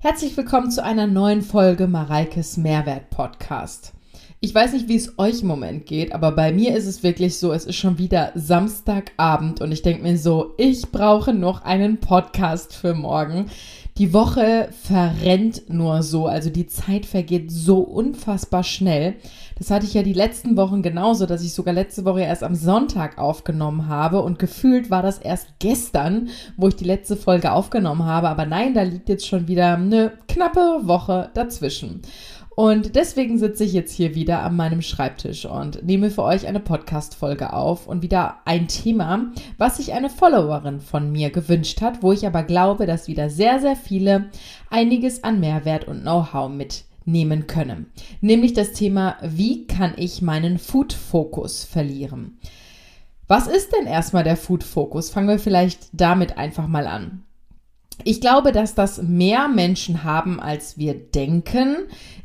Herzlich willkommen zu einer neuen Folge Mareikes Mehrwert Podcast. Ich weiß nicht, wie es euch im Moment geht, aber bei mir ist es wirklich so, es ist schon wieder Samstagabend und ich denke mir so, ich brauche noch einen Podcast für morgen. Die Woche verrennt nur so, also die Zeit vergeht so unfassbar schnell. Das hatte ich ja die letzten Wochen genauso, dass ich sogar letzte Woche erst am Sonntag aufgenommen habe und gefühlt war das erst gestern, wo ich die letzte Folge aufgenommen habe. Aber nein, da liegt jetzt schon wieder eine knappe Woche dazwischen. Und deswegen sitze ich jetzt hier wieder an meinem Schreibtisch und nehme für euch eine Podcast-Folge auf und wieder ein Thema, was sich eine Followerin von mir gewünscht hat, wo ich aber glaube, dass wieder sehr, sehr viele einiges an Mehrwert und Know-how mitnehmen können. Nämlich das Thema, wie kann ich meinen Food-Fokus verlieren? Was ist denn erstmal der Food-Fokus? Fangen wir vielleicht damit einfach mal an. Ich glaube, dass das mehr Menschen haben, als wir denken.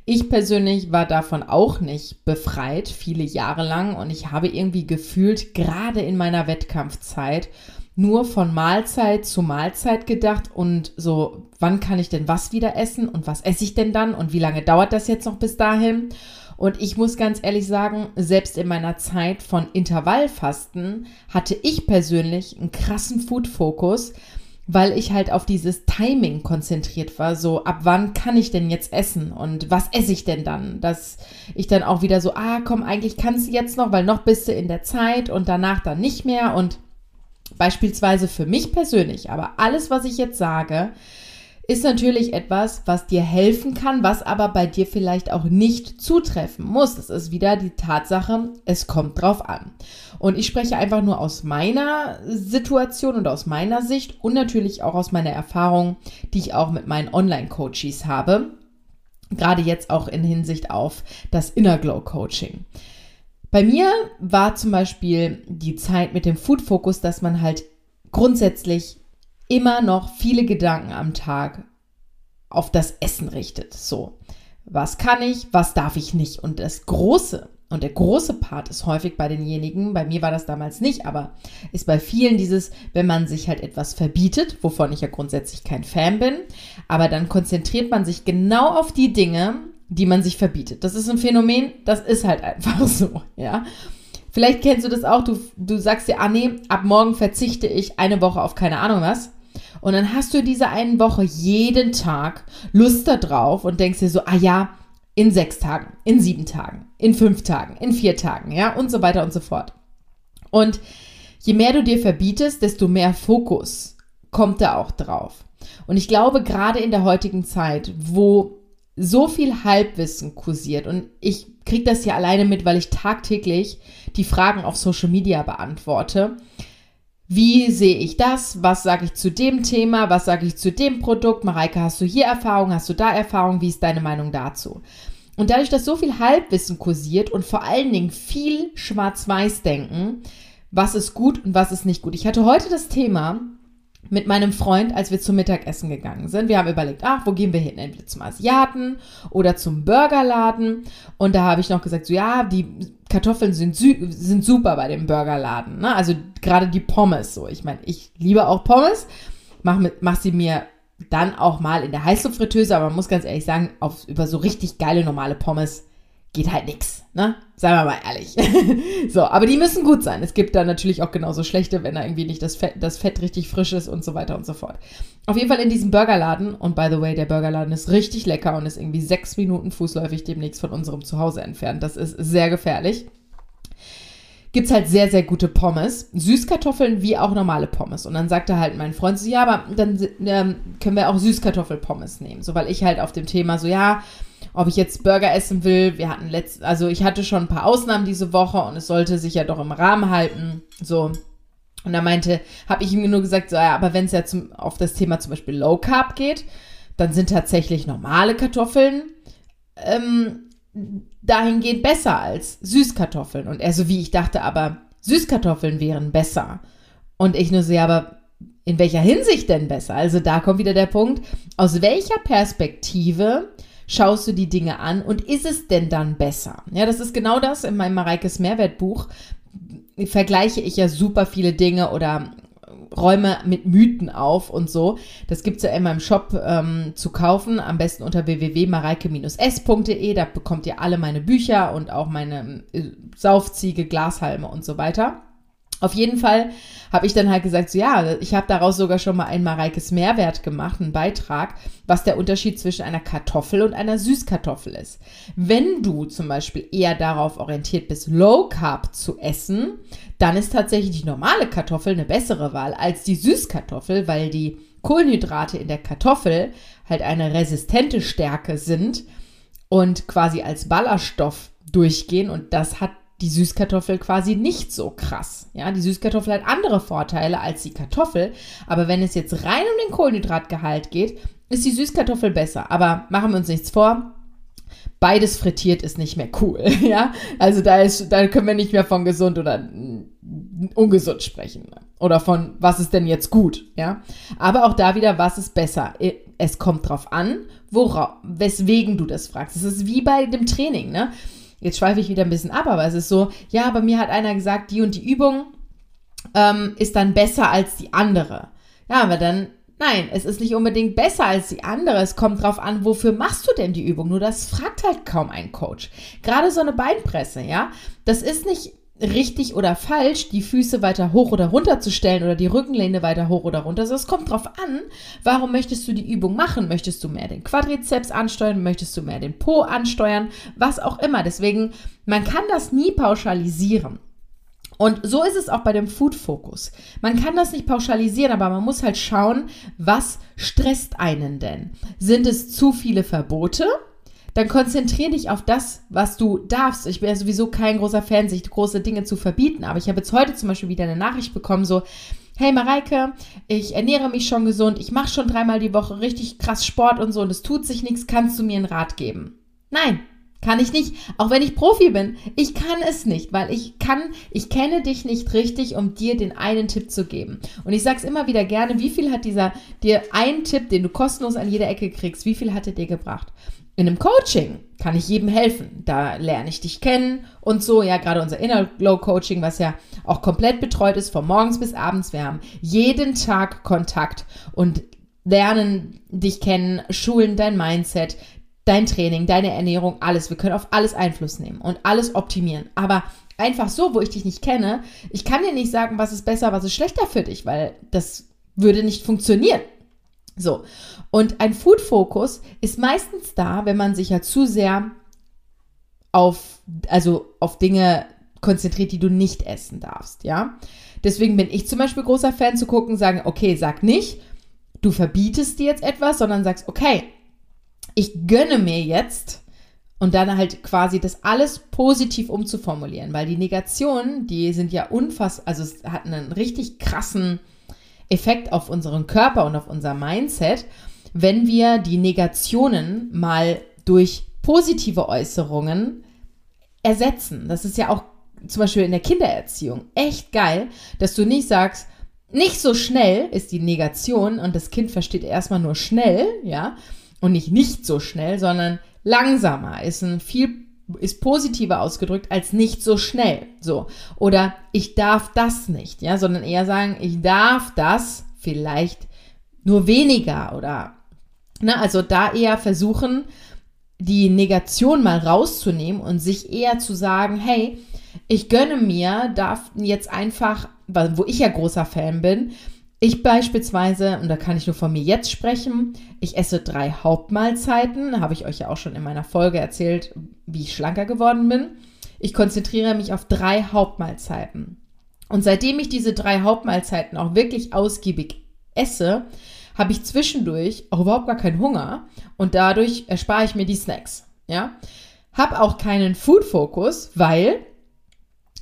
Ich persönlich war davon auch nicht befreit, viele Jahre lang. Und ich habe irgendwie gefühlt, gerade in meiner Wettkampfzeit, nur von Mahlzeit zu Mahlzeit gedacht und so, wann kann ich denn was wieder essen und was esse ich denn dann und wie lange dauert das jetzt noch bis dahin? Und ich muss ganz ehrlich sagen, selbst in meiner Zeit von Intervallfasten hatte ich persönlich einen krassen Food-Fokus weil ich halt auf dieses Timing konzentriert war. So, ab wann kann ich denn jetzt essen und was esse ich denn dann? Dass ich dann auch wieder so, ah, komm, eigentlich kannst du jetzt noch, weil noch bist du in der Zeit und danach dann nicht mehr. Und beispielsweise für mich persönlich, aber alles, was ich jetzt sage, ist natürlich etwas, was dir helfen kann, was aber bei dir vielleicht auch nicht zutreffen muss. Das ist wieder die Tatsache, es kommt drauf an. Und ich spreche einfach nur aus meiner Situation und aus meiner Sicht und natürlich auch aus meiner Erfahrung, die ich auch mit meinen Online-Coaches habe. Gerade jetzt auch in Hinsicht auf das Inner Glow Coaching. Bei mir war zum Beispiel die Zeit mit dem Food Focus, dass man halt grundsätzlich immer noch viele Gedanken am Tag auf das Essen richtet. So, was kann ich, was darf ich nicht? Und das große und der große Part ist häufig bei denjenigen, bei mir war das damals nicht, aber ist bei vielen dieses, wenn man sich halt etwas verbietet, wovon ich ja grundsätzlich kein Fan bin, aber dann konzentriert man sich genau auf die Dinge, die man sich verbietet. Das ist ein Phänomen, das ist halt einfach so, ja. Vielleicht kennst du das auch, du, du sagst dir, ah nee, ab morgen verzichte ich eine Woche auf keine Ahnung was. Und dann hast du diese einen Woche jeden Tag Lust darauf und denkst dir so, ah ja, in sechs Tagen, in sieben Tagen, in fünf Tagen, in vier Tagen, ja, und so weiter und so fort. Und je mehr du dir verbietest, desto mehr Fokus kommt da auch drauf. Und ich glaube, gerade in der heutigen Zeit, wo so viel Halbwissen kursiert und ich kriege das ja alleine mit, weil ich tagtäglich die Fragen auf Social Media beantworte, wie sehe ich das? Was sage ich zu dem Thema? Was sage ich zu dem Produkt? Mareike, hast du hier Erfahrung? Hast du da Erfahrung? Wie ist deine Meinung dazu? Und dadurch, dass so viel Halbwissen kursiert und vor allen Dingen viel Schwarz-Weiß-Denken, was ist gut und was ist nicht gut. Ich hatte heute das Thema, mit meinem Freund, als wir zum Mittagessen gegangen sind. Wir haben überlegt, ach, wo gehen wir hin? Entweder zum Asiaten oder zum Burgerladen. Und da habe ich noch gesagt, so ja, die Kartoffeln sind, sind super bei dem Burgerladen. Ne? Also gerade die Pommes so. Ich meine, ich liebe auch Pommes. Mach, mit, mach sie mir dann auch mal in der Heißluftfritteuse, aber man muss ganz ehrlich sagen, auf, über so richtig geile normale Pommes geht halt nix, ne? Seien wir mal ehrlich. so, aber die müssen gut sein. Es gibt da natürlich auch genauso schlechte, wenn da irgendwie nicht das Fett, das Fett richtig frisch ist und so weiter und so fort. Auf jeden Fall in diesem Burgerladen, und by the way, der Burgerladen ist richtig lecker und ist irgendwie sechs Minuten fußläufig demnächst von unserem Zuhause entfernt. Das ist sehr gefährlich. Gibt's halt sehr, sehr gute Pommes. Süßkartoffeln wie auch normale Pommes. Und dann sagte halt mein Freund so, ja, aber dann ähm, können wir auch Süßkartoffelpommes nehmen. So, weil ich halt auf dem Thema so, ja, ob ich jetzt Burger essen will. Wir hatten letzt, also ich hatte schon ein paar Ausnahmen diese Woche und es sollte sich ja doch im Rahmen halten. So. Und da meinte, habe ich ihm nur gesagt, so, ja, aber wenn es ja zum, auf das Thema zum Beispiel Low Carb geht, dann sind tatsächlich normale Kartoffeln ähm, dahingehend besser als Süßkartoffeln. Und er so wie ich dachte, aber Süßkartoffeln wären besser. Und ich nur so, ja, aber in welcher Hinsicht denn besser? Also da kommt wieder der Punkt, aus welcher Perspektive schaust du die Dinge an und ist es denn dann besser? Ja, das ist genau das in meinem Mareikes Mehrwertbuch. Vergleiche ich ja super viele Dinge oder räume mit Mythen auf und so. Das gibt es ja in meinem Shop ähm, zu kaufen, am besten unter www.mareike-s.de. Da bekommt ihr alle meine Bücher und auch meine äh, Saufziege, Glashalme und so weiter. Auf jeden Fall habe ich dann halt gesagt, so ja, ich habe daraus sogar schon mal einen Mareikes Mehrwert gemacht, einen Beitrag, was der Unterschied zwischen einer Kartoffel und einer Süßkartoffel ist. Wenn du zum Beispiel eher darauf orientiert bist, Low Carb zu essen, dann ist tatsächlich die normale Kartoffel eine bessere Wahl als die Süßkartoffel, weil die Kohlenhydrate in der Kartoffel halt eine resistente Stärke sind und quasi als Ballaststoff durchgehen und das hat die Süßkartoffel quasi nicht so krass. Ja, die Süßkartoffel hat andere Vorteile als die Kartoffel, aber wenn es jetzt rein um den Kohlenhydratgehalt geht, ist die Süßkartoffel besser. Aber machen wir uns nichts vor. Beides frittiert ist nicht mehr cool, ja. Also da ist, da können wir nicht mehr von gesund oder ungesund sprechen. Oder von was ist denn jetzt gut, ja. Aber auch da wieder, was ist besser? Es kommt drauf an, worauf, weswegen du das fragst. Es ist wie bei dem Training, ne? Jetzt schweife ich wieder ein bisschen ab, aber es ist so, ja, bei mir hat einer gesagt, die und die Übung ähm, ist dann besser als die andere. Ja, aber dann, nein, es ist nicht unbedingt besser als die andere. Es kommt drauf an, wofür machst du denn die Übung? Nur das fragt halt kaum ein Coach. Gerade so eine Beinpresse, ja, das ist nicht richtig oder falsch, die Füße weiter hoch oder runter zu stellen oder die Rückenlehne weiter hoch oder runter. Also es kommt drauf an, warum möchtest du die Übung machen? Möchtest du mehr den Quadrizeps ansteuern? Möchtest du mehr den Po ansteuern? Was auch immer. Deswegen, man kann das nie pauschalisieren. Und so ist es auch bei dem Food Focus. Man kann das nicht pauschalisieren, aber man muss halt schauen, was stresst einen denn? Sind es zu viele Verbote? Dann konzentriere dich auf das, was du darfst. Ich bin ja sowieso kein großer Fan, sich große Dinge zu verbieten, aber ich habe jetzt heute zum Beispiel wieder eine Nachricht bekommen, so, hey Mareike, ich ernähre mich schon gesund, ich mache schon dreimal die Woche richtig krass Sport und so und es tut sich nichts, kannst du mir einen Rat geben? Nein, kann ich nicht, auch wenn ich Profi bin. Ich kann es nicht, weil ich kann, ich kenne dich nicht richtig, um dir den einen Tipp zu geben. Und ich sag's immer wieder gerne, wie viel hat dieser, dir ein Tipp, den du kostenlos an jeder Ecke kriegst, wie viel hat er dir gebracht? In einem Coaching kann ich jedem helfen. Da lerne ich dich kennen und so. Ja, gerade unser Inner Glow Coaching, was ja auch komplett betreut ist, von morgens bis abends. Wir haben jeden Tag Kontakt und lernen dich kennen, schulen dein Mindset, dein Training, deine Ernährung, alles. Wir können auf alles Einfluss nehmen und alles optimieren. Aber einfach so, wo ich dich nicht kenne, ich kann dir nicht sagen, was ist besser, was ist schlechter für dich, weil das würde nicht funktionieren. So. Und ein Food-Fokus ist meistens da, wenn man sich ja zu sehr auf, also auf Dinge konzentriert, die du nicht essen darfst, ja. Deswegen bin ich zum Beispiel großer Fan zu gucken, sagen, okay, sag nicht, du verbietest dir jetzt etwas, sondern sagst, okay, ich gönne mir jetzt und dann halt quasi das alles positiv umzuformulieren, weil die Negationen, die sind ja unfassbar, also es hat einen richtig krassen Effekt auf unseren Körper und auf unser Mindset, wenn wir die Negationen mal durch positive Äußerungen ersetzen. Das ist ja auch zum Beispiel in der Kindererziehung echt geil, dass du nicht sagst, nicht so schnell ist die Negation und das Kind versteht erstmal nur schnell, ja, und nicht nicht so schnell, sondern langsamer ist ein viel ist positiver ausgedrückt als nicht so schnell. So. Oder ich darf das nicht, ja, sondern eher sagen, ich darf das vielleicht nur weniger oder, ne, also da eher versuchen, die Negation mal rauszunehmen und sich eher zu sagen, hey, ich gönne mir, darf jetzt einfach, wo ich ja großer Fan bin, ich beispielsweise, und da kann ich nur von mir jetzt sprechen, ich esse drei Hauptmahlzeiten, habe ich euch ja auch schon in meiner Folge erzählt, wie ich schlanker geworden bin. Ich konzentriere mich auf drei Hauptmahlzeiten. Und seitdem ich diese drei Hauptmahlzeiten auch wirklich ausgiebig esse, habe ich zwischendurch auch überhaupt gar keinen Hunger und dadurch erspare ich mir die Snacks. Ja, habe auch keinen Food-Fokus, weil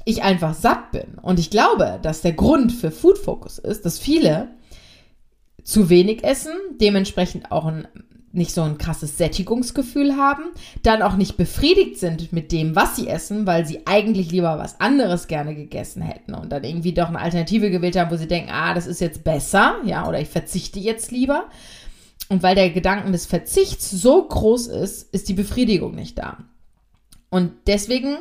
ich einfach satt bin. Und ich glaube, dass der Grund für Food Focus ist, dass viele zu wenig essen, dementsprechend auch ein, nicht so ein krasses Sättigungsgefühl haben, dann auch nicht befriedigt sind mit dem, was sie essen, weil sie eigentlich lieber was anderes gerne gegessen hätten und dann irgendwie doch eine Alternative gewählt haben, wo sie denken, ah, das ist jetzt besser, ja, oder ich verzichte jetzt lieber. Und weil der Gedanken des Verzichts so groß ist, ist die Befriedigung nicht da. Und deswegen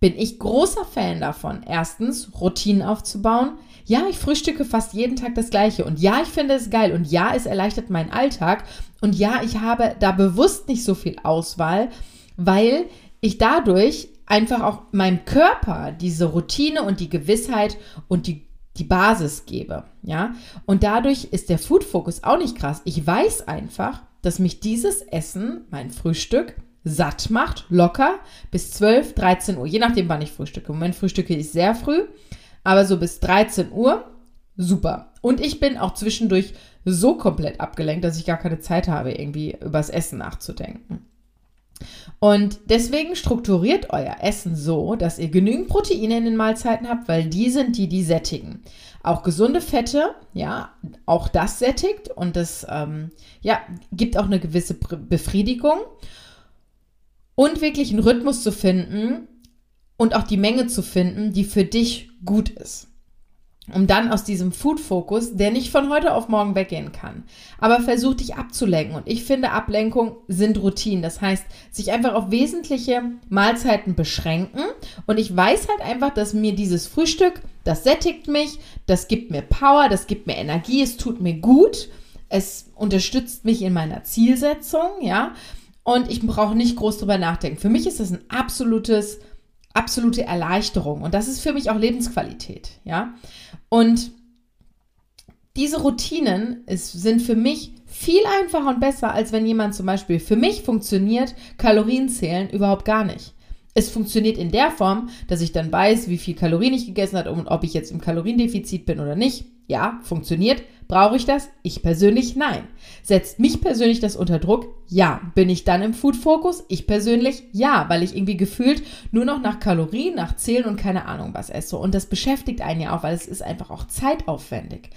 bin ich großer Fan davon, erstens Routinen aufzubauen, Ja, ich frühstücke fast jeden Tag das gleiche. Und ja, ich finde es geil. Und ja, es erleichtert meinen Alltag. Und ja, ich habe da bewusst nicht so viel Auswahl, weil ich dadurch einfach auch meinem Körper diese Routine und die Gewissheit und die, die Basis gebe. Ja, und dadurch ist der Food Focus auch nicht krass. Ich weiß einfach, dass mich dieses Essen, mein Frühstück, satt macht, locker, bis 12, 13 Uhr, je nachdem, wann ich frühstücke. Im Moment frühstücke ich sehr früh, aber so bis 13 Uhr, super. Und ich bin auch zwischendurch so komplett abgelenkt, dass ich gar keine Zeit habe, irgendwie übers Essen nachzudenken. Und deswegen strukturiert euer Essen so, dass ihr genügend Proteine in den Mahlzeiten habt, weil die sind die, die sättigen. Auch gesunde Fette, ja, auch das sättigt und das, ähm, ja, gibt auch eine gewisse Befriedigung. Und wirklich einen Rhythmus zu finden und auch die Menge zu finden, die für dich gut ist um dann aus diesem Food-Fokus, der nicht von heute auf morgen weggehen kann, aber versuch dich abzulenken. Und ich finde, Ablenkung sind Routinen. Das heißt, sich einfach auf wesentliche Mahlzeiten beschränken. Und ich weiß halt einfach, dass mir dieses Frühstück, das sättigt mich, das gibt mir Power, das gibt mir Energie, es tut mir gut, es unterstützt mich in meiner Zielsetzung, ja. Und ich brauche nicht groß drüber nachdenken. Für mich ist das ein absolutes absolute Erleichterung und das ist für mich auch Lebensqualität, ja. Und diese Routinen ist, sind für mich viel einfacher und besser, als wenn jemand zum Beispiel, für mich funktioniert Kalorien zählen überhaupt gar nicht. Es funktioniert in der Form, dass ich dann weiß, wie viel Kalorien ich gegessen habe und ob ich jetzt im Kaloriendefizit bin oder nicht. Ja, funktioniert. Brauche ich das? Ich persönlich nein. Setzt mich persönlich das unter Druck? Ja. Bin ich dann im Food-Fokus? Ich persönlich ja, weil ich irgendwie gefühlt nur noch nach Kalorien, nach Zählen und keine Ahnung was esse. Und das beschäftigt einen ja auch, weil es ist einfach auch zeitaufwendig.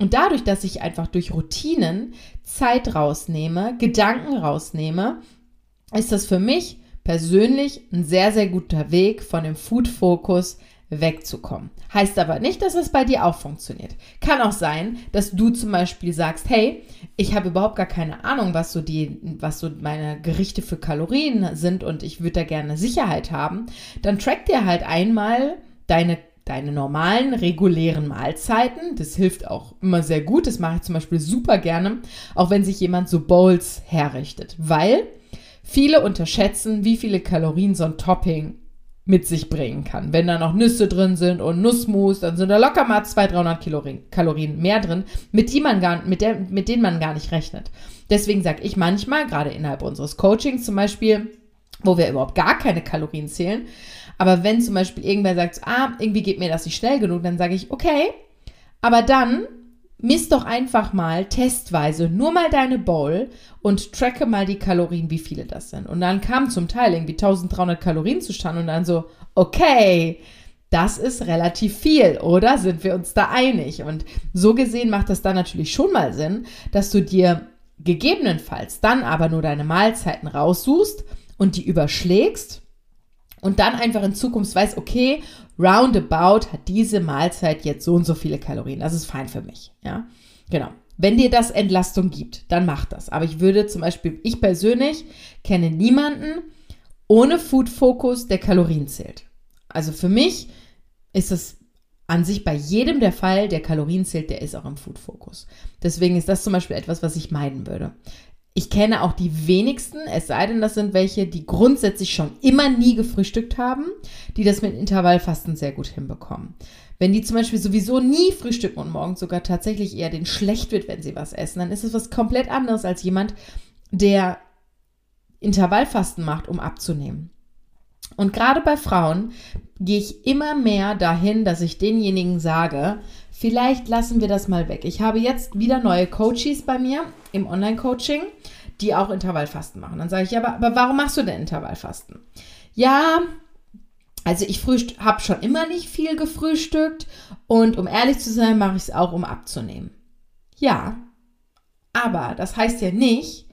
Und dadurch, dass ich einfach durch Routinen Zeit rausnehme, Gedanken rausnehme, ist das für mich persönlich ein sehr, sehr guter Weg von dem Food-Fokus wegzukommen. Heißt aber nicht, dass es bei dir auch funktioniert. Kann auch sein, dass du zum Beispiel sagst, hey, ich habe überhaupt gar keine Ahnung, was so die, was so meine Gerichte für Kalorien sind und ich würde da gerne Sicherheit haben. Dann track dir halt einmal deine deine normalen, regulären Mahlzeiten. Das hilft auch immer sehr gut. Das mache ich zum Beispiel super gerne, auch wenn sich jemand so Bowls herrichtet. Weil viele unterschätzen, wie viele Kalorien so ein Topping mit sich bringen kann. Wenn da noch Nüsse drin sind und Nussmus, dann sind da locker mal 200, 300 Kalorien mehr drin, mit, die man gar, mit, der, mit denen man gar nicht rechnet. Deswegen sage ich manchmal, gerade innerhalb unseres Coachings zum Beispiel, wo wir überhaupt gar keine Kalorien zählen, aber wenn zum Beispiel irgendwer sagt, ah, irgendwie geht mir das nicht schnell genug, dann sage ich, okay, aber dann Miss doch einfach mal testweise nur mal deine Bowl und tracke mal die Kalorien, wie viele das sind. Und dann kam zum Teil irgendwie 1300 Kalorien zustande und dann so, okay, das ist relativ viel, oder? Sind wir uns da einig? Und so gesehen macht das dann natürlich schon mal Sinn, dass du dir gegebenenfalls dann aber nur deine Mahlzeiten raussuchst und die überschlägst und dann einfach in Zukunft weißt, okay, roundabout hat diese Mahlzeit jetzt so und so viele Kalorien. Das ist fein für mich. Ja, genau. Wenn dir das Entlastung gibt, dann mach das. Aber ich würde zum Beispiel, ich persönlich kenne niemanden ohne Food Focus, der Kalorien zählt. Also für mich ist es an sich bei jedem der Fall, der Kalorien zählt, der ist auch im Food Focus. Deswegen ist das zum Beispiel etwas, was ich meiden würde. Ich kenne auch die wenigsten, es sei denn, das sind welche, die grundsätzlich schon immer nie gefrühstückt haben, die das mit Intervallfasten sehr gut hinbekommen. Wenn die zum Beispiel sowieso nie frühstücken und morgens sogar tatsächlich eher den schlecht wird, wenn sie was essen, dann ist es was komplett anderes als jemand, der Intervallfasten macht, um abzunehmen. Und gerade bei Frauen gehe ich immer mehr dahin, dass ich denjenigen sage, vielleicht lassen wir das mal weg. Ich habe jetzt wieder neue Coaches bei mir im Online-Coaching, die auch Intervallfasten machen. Dann sage ich, aber, aber warum machst du denn Intervallfasten? Ja, also ich habe schon immer nicht viel gefrühstückt und um ehrlich zu sein, mache ich es auch, um abzunehmen. Ja, aber das heißt ja nicht,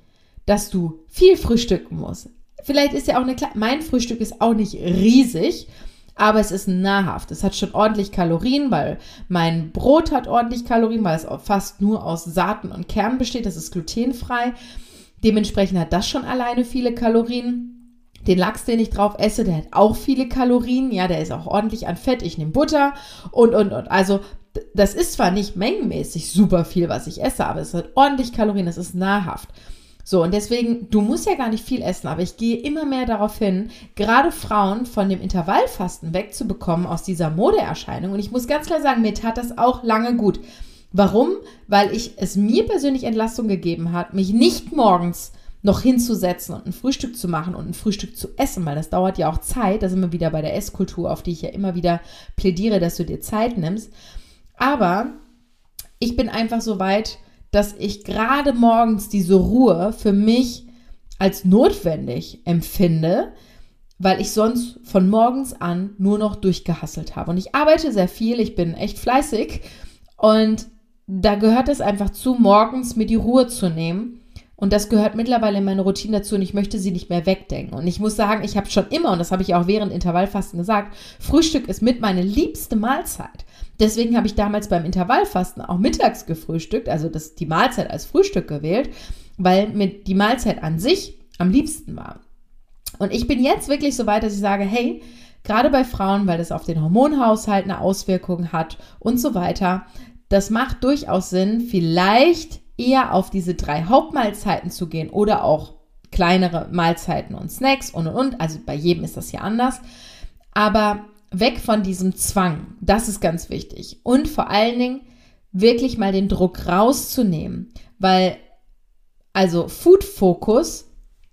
dass du viel frühstücken musst. Vielleicht ist ja auch eine kleine, mein Frühstück ist auch nicht riesig, aber es ist nahrhaft. Es hat schon ordentlich Kalorien, weil mein Brot hat ordentlich Kalorien, weil es fast nur aus Saaten und Kernen besteht. Das ist glutenfrei. Dementsprechend hat das schon alleine viele Kalorien. Den Lachs, den ich drauf esse, der hat auch viele Kalorien. Ja, der ist auch ordentlich an Fett. Ich nehme Butter und, und, und. Also das ist zwar nicht mengenmäßig super viel, was ich esse, aber es hat ordentlich Kalorien, es ist nahrhaft. So, und deswegen, du musst ja gar nicht viel essen, aber ich gehe immer mehr darauf hin, gerade Frauen von dem Intervallfasten wegzubekommen aus dieser Modeerscheinung. Und ich muss ganz klar sagen, mir tat das auch lange gut. Warum? Weil ich es mir persönlich Entlastung gegeben hat, mich nicht morgens noch hinzusetzen und ein Frühstück zu machen und ein Frühstück zu essen, weil das dauert ja auch Zeit. Da sind wir wieder bei der Esskultur, auf die ich ja immer wieder plädiere, dass du dir Zeit nimmst. Aber ich bin einfach so weit, dass ich gerade morgens diese Ruhe für mich als notwendig empfinde, weil ich sonst von morgens an nur noch durchgehasselt habe. Und ich arbeite sehr viel, ich bin echt fleißig und da gehört es einfach zu, morgens mir die Ruhe zu nehmen. Und das gehört mittlerweile in meine Routine dazu und ich möchte sie nicht mehr wegdenken. Und ich muss sagen, ich habe schon immer, und das habe ich auch während Intervallfasten gesagt, Frühstück ist mit meine liebste Mahlzeit. Deswegen habe ich damals beim Intervallfasten auch mittags gefrühstückt, also das, die Mahlzeit als Frühstück gewählt, weil mir die Mahlzeit an sich am liebsten war. Und ich bin jetzt wirklich so weit, dass ich sage, hey, gerade bei Frauen, weil das auf den Hormonhaushalt eine Auswirkung hat und so weiter, das macht durchaus Sinn, vielleicht eher auf diese drei Hauptmahlzeiten zu gehen oder auch kleinere Mahlzeiten und Snacks und und und. Also bei jedem ist das ja anders. Aber weg von diesem Zwang. Das ist ganz wichtig. Und vor allen Dingen wirklich mal den Druck rauszunehmen, weil also Food Focus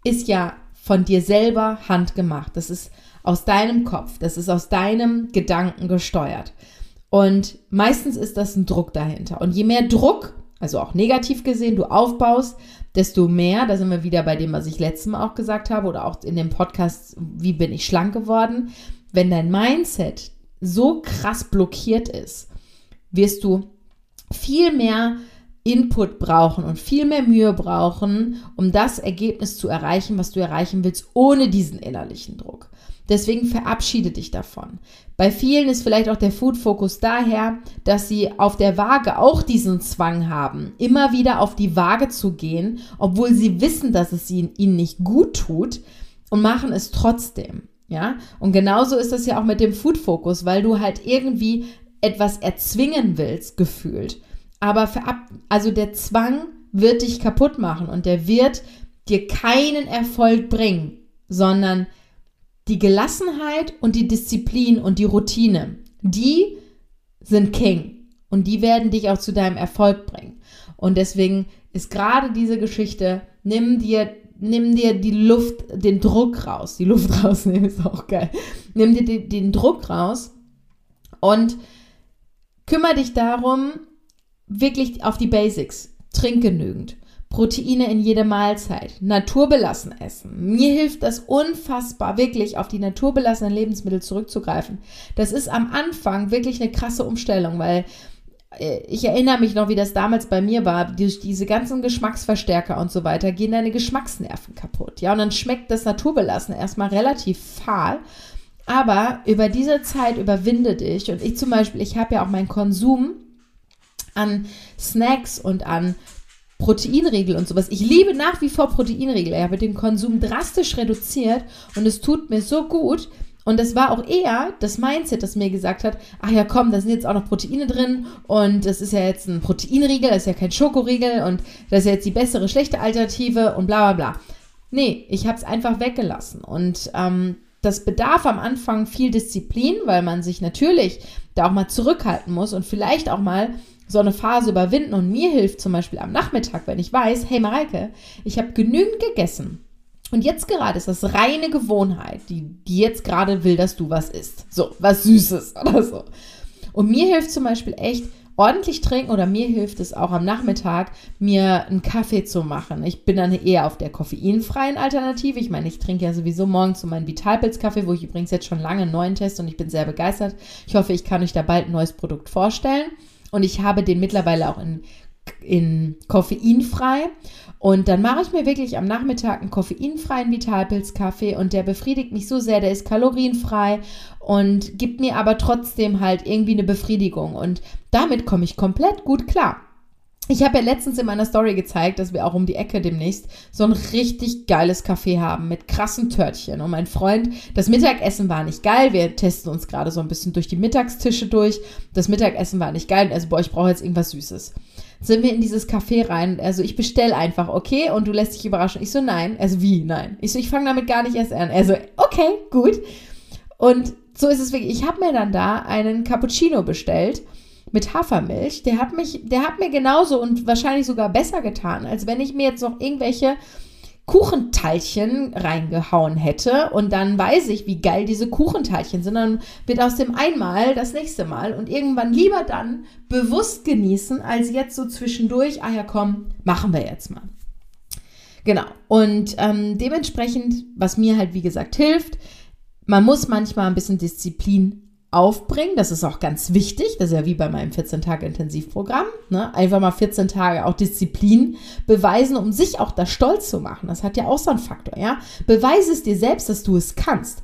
ist ja von dir selber handgemacht. Das ist aus deinem Kopf, das ist aus deinem Gedanken gesteuert. Und meistens ist das ein Druck dahinter. Und je mehr Druck, also auch negativ gesehen, du aufbaust, desto mehr, da sind wir wieder bei dem, was ich letztes Mal auch gesagt habe oder auch in dem Podcast, wie bin ich schlank geworden, wenn dein Mindset so krass blockiert ist, wirst du viel mehr Input brauchen und viel mehr Mühe brauchen, um das Ergebnis zu erreichen, was du erreichen willst, ohne diesen innerlichen Druck. Deswegen verabschiede dich davon. Bei vielen ist vielleicht auch der Food Focus daher, dass sie auf der Waage auch diesen Zwang haben, immer wieder auf die Waage zu gehen, obwohl sie wissen, dass es ihnen nicht gut tut und machen es trotzdem. Ja, und genauso ist das ja auch mit dem Food Focus, weil du halt irgendwie etwas erzwingen willst, gefühlt. Aber verab also der Zwang wird dich kaputt machen und der wird dir keinen Erfolg bringen, sondern die Gelassenheit und die Disziplin und die Routine, die sind King und die werden dich auch zu deinem Erfolg bringen. Und deswegen ist gerade diese Geschichte, nimm dir nimm dir die Luft, den Druck raus. Die Luft rausnehmen ist auch geil. Nimm dir den, den Druck raus und kümmere dich darum, wirklich auf die Basics. Trink genügend. Proteine in jeder Mahlzeit, naturbelassen essen. Mir hilft das unfassbar, wirklich auf die naturbelassenen Lebensmittel zurückzugreifen. Das ist am Anfang wirklich eine krasse Umstellung, weil äh, ich erinnere mich noch, wie das damals bei mir war. Durch diese ganzen Geschmacksverstärker und so weiter gehen deine Geschmacksnerven kaputt. Ja, und dann schmeckt das Naturbelassen erstmal relativ fahl. Aber über diese Zeit überwinde dich. Und ich zum Beispiel, ich habe ja auch meinen Konsum an Snacks und an Proteinriegel und sowas. Ich liebe nach wie vor Proteinriegel. Ich habe den Konsum drastisch reduziert und es tut mir so gut. Und das war auch eher das Mindset, das mir gesagt hat, ach ja, komm, da sind jetzt auch noch Proteine drin und das ist ja jetzt ein Proteinriegel, das ist ja kein Schokoriegel und das ist ja jetzt die bessere, schlechte Alternative und bla bla bla. Nee, ich habe es einfach weggelassen. Und ähm, das bedarf am Anfang viel Disziplin, weil man sich natürlich da auch mal zurückhalten muss und vielleicht auch mal so eine Phase überwinden. Und mir hilft zum Beispiel am Nachmittag, wenn ich weiß, hey Mareike, ich habe genügend gegessen und jetzt gerade ist das reine Gewohnheit, die, die jetzt gerade will, dass du was isst. So, was Süßes oder so. Und mir hilft zum Beispiel echt, ordentlich trinken oder mir hilft es auch am Nachmittag, mir einen Kaffee zu machen. Ich bin dann eher auf der koffeinfreien Alternative. Ich meine, ich trinke ja sowieso morgens so meinen Vitalpilz-Kaffee, wo ich übrigens jetzt schon lange einen neuen teste und ich bin sehr begeistert. Ich hoffe, ich kann euch da bald ein neues Produkt vorstellen. Und ich habe den mittlerweile auch in, in koffeinfrei. Und dann mache ich mir wirklich am Nachmittag einen koffeinfreien Vitalpilz-Kaffee und der befriedigt mich so sehr, der ist kalorienfrei und gibt mir aber trotzdem halt irgendwie eine Befriedigung. Und damit komme ich komplett gut klar. Ich habe ja letztens in meiner Story gezeigt, dass wir auch um die Ecke demnächst so ein richtig geiles Café haben mit krassen Törtchen. Und mein Freund, das Mittagessen war nicht geil. Wir testen uns gerade so ein bisschen durch die Mittagstische durch. Das Mittagessen war nicht geil. Also, boah, ich brauche jetzt irgendwas Süßes. Sind wir in dieses Café rein. Also, ich bestell einfach, okay? Und du lässt dich überraschen. Ich so, nein. Also, wie? Nein. Ich so, ich fange damit gar nicht erst an. Also, okay, gut. Und so ist es wirklich. Ich habe mir dann da einen Cappuccino bestellt mit Hafermilch, der hat mich, der hat mir genauso und wahrscheinlich sogar besser getan, als wenn ich mir jetzt noch irgendwelche Kuchenteilchen reingehauen hätte und dann weiß ich, wie geil diese Kuchenteilchen sind. Dann wird aus dem einmal das nächste Mal und irgendwann lieber dann bewusst genießen, als jetzt so zwischendurch, ah ja komm, machen wir jetzt mal. Genau. Und ähm, dementsprechend, was mir halt wie gesagt hilft, man muss manchmal ein bisschen Disziplin aufbringen. Das ist auch ganz wichtig. Das ist ja wie bei meinem 14-Tage-Intensivprogramm. Ne? Einfach mal 14 Tage auch Disziplin beweisen, um sich auch da stolz zu machen. Das hat ja auch so einen Faktor, ja. Beweise es dir selbst, dass du es kannst.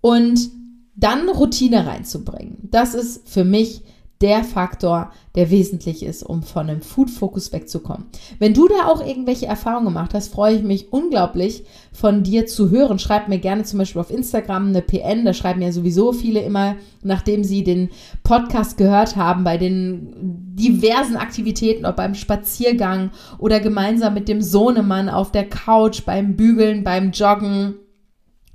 Und dann Routine reinzubringen. Das ist für mich der Faktor, der wesentlich ist, um von einem Food-Fokus wegzukommen. Wenn du da auch irgendwelche Erfahrungen gemacht hast, freue ich mich unglaublich von dir zu hören. Schreib mir gerne zum Beispiel auf Instagram eine PN, da schreiben ja sowieso viele immer, nachdem sie den Podcast gehört haben, bei den diversen Aktivitäten, ob beim Spaziergang oder gemeinsam mit dem Sohnemann auf der Couch, beim Bügeln, beim Joggen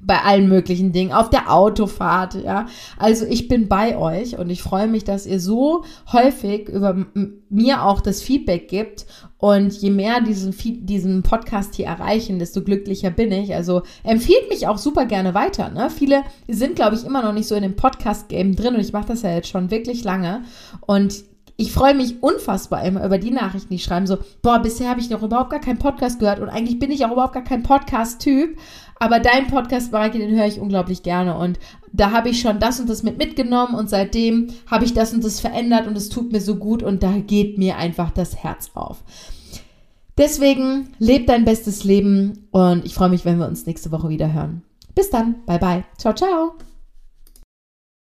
bei allen möglichen Dingen, auf der Autofahrt, ja. Also ich bin bei euch und ich freue mich, dass ihr so häufig über mir auch das Feedback gibt und je mehr diesen, diesen Podcast hier erreichen, desto glücklicher bin ich. Also empfiehlt mich auch super gerne weiter. Ne? Viele sind, glaube ich, immer noch nicht so in dem Podcast-Game drin und ich mache das ja jetzt schon wirklich lange und ich freue mich unfassbar immer über die Nachrichten, die schreiben so, boah, bisher habe ich noch überhaupt gar keinen Podcast gehört und eigentlich bin ich auch überhaupt gar kein Podcast-Typ, aber dein Podcast, Mareike, den höre ich unglaublich gerne und da habe ich schon das und das mit mitgenommen und seitdem habe ich das und das verändert und es tut mir so gut und da geht mir einfach das Herz auf. Deswegen leb dein bestes Leben und ich freue mich, wenn wir uns nächste Woche wieder hören. Bis dann, bye bye, ciao, ciao.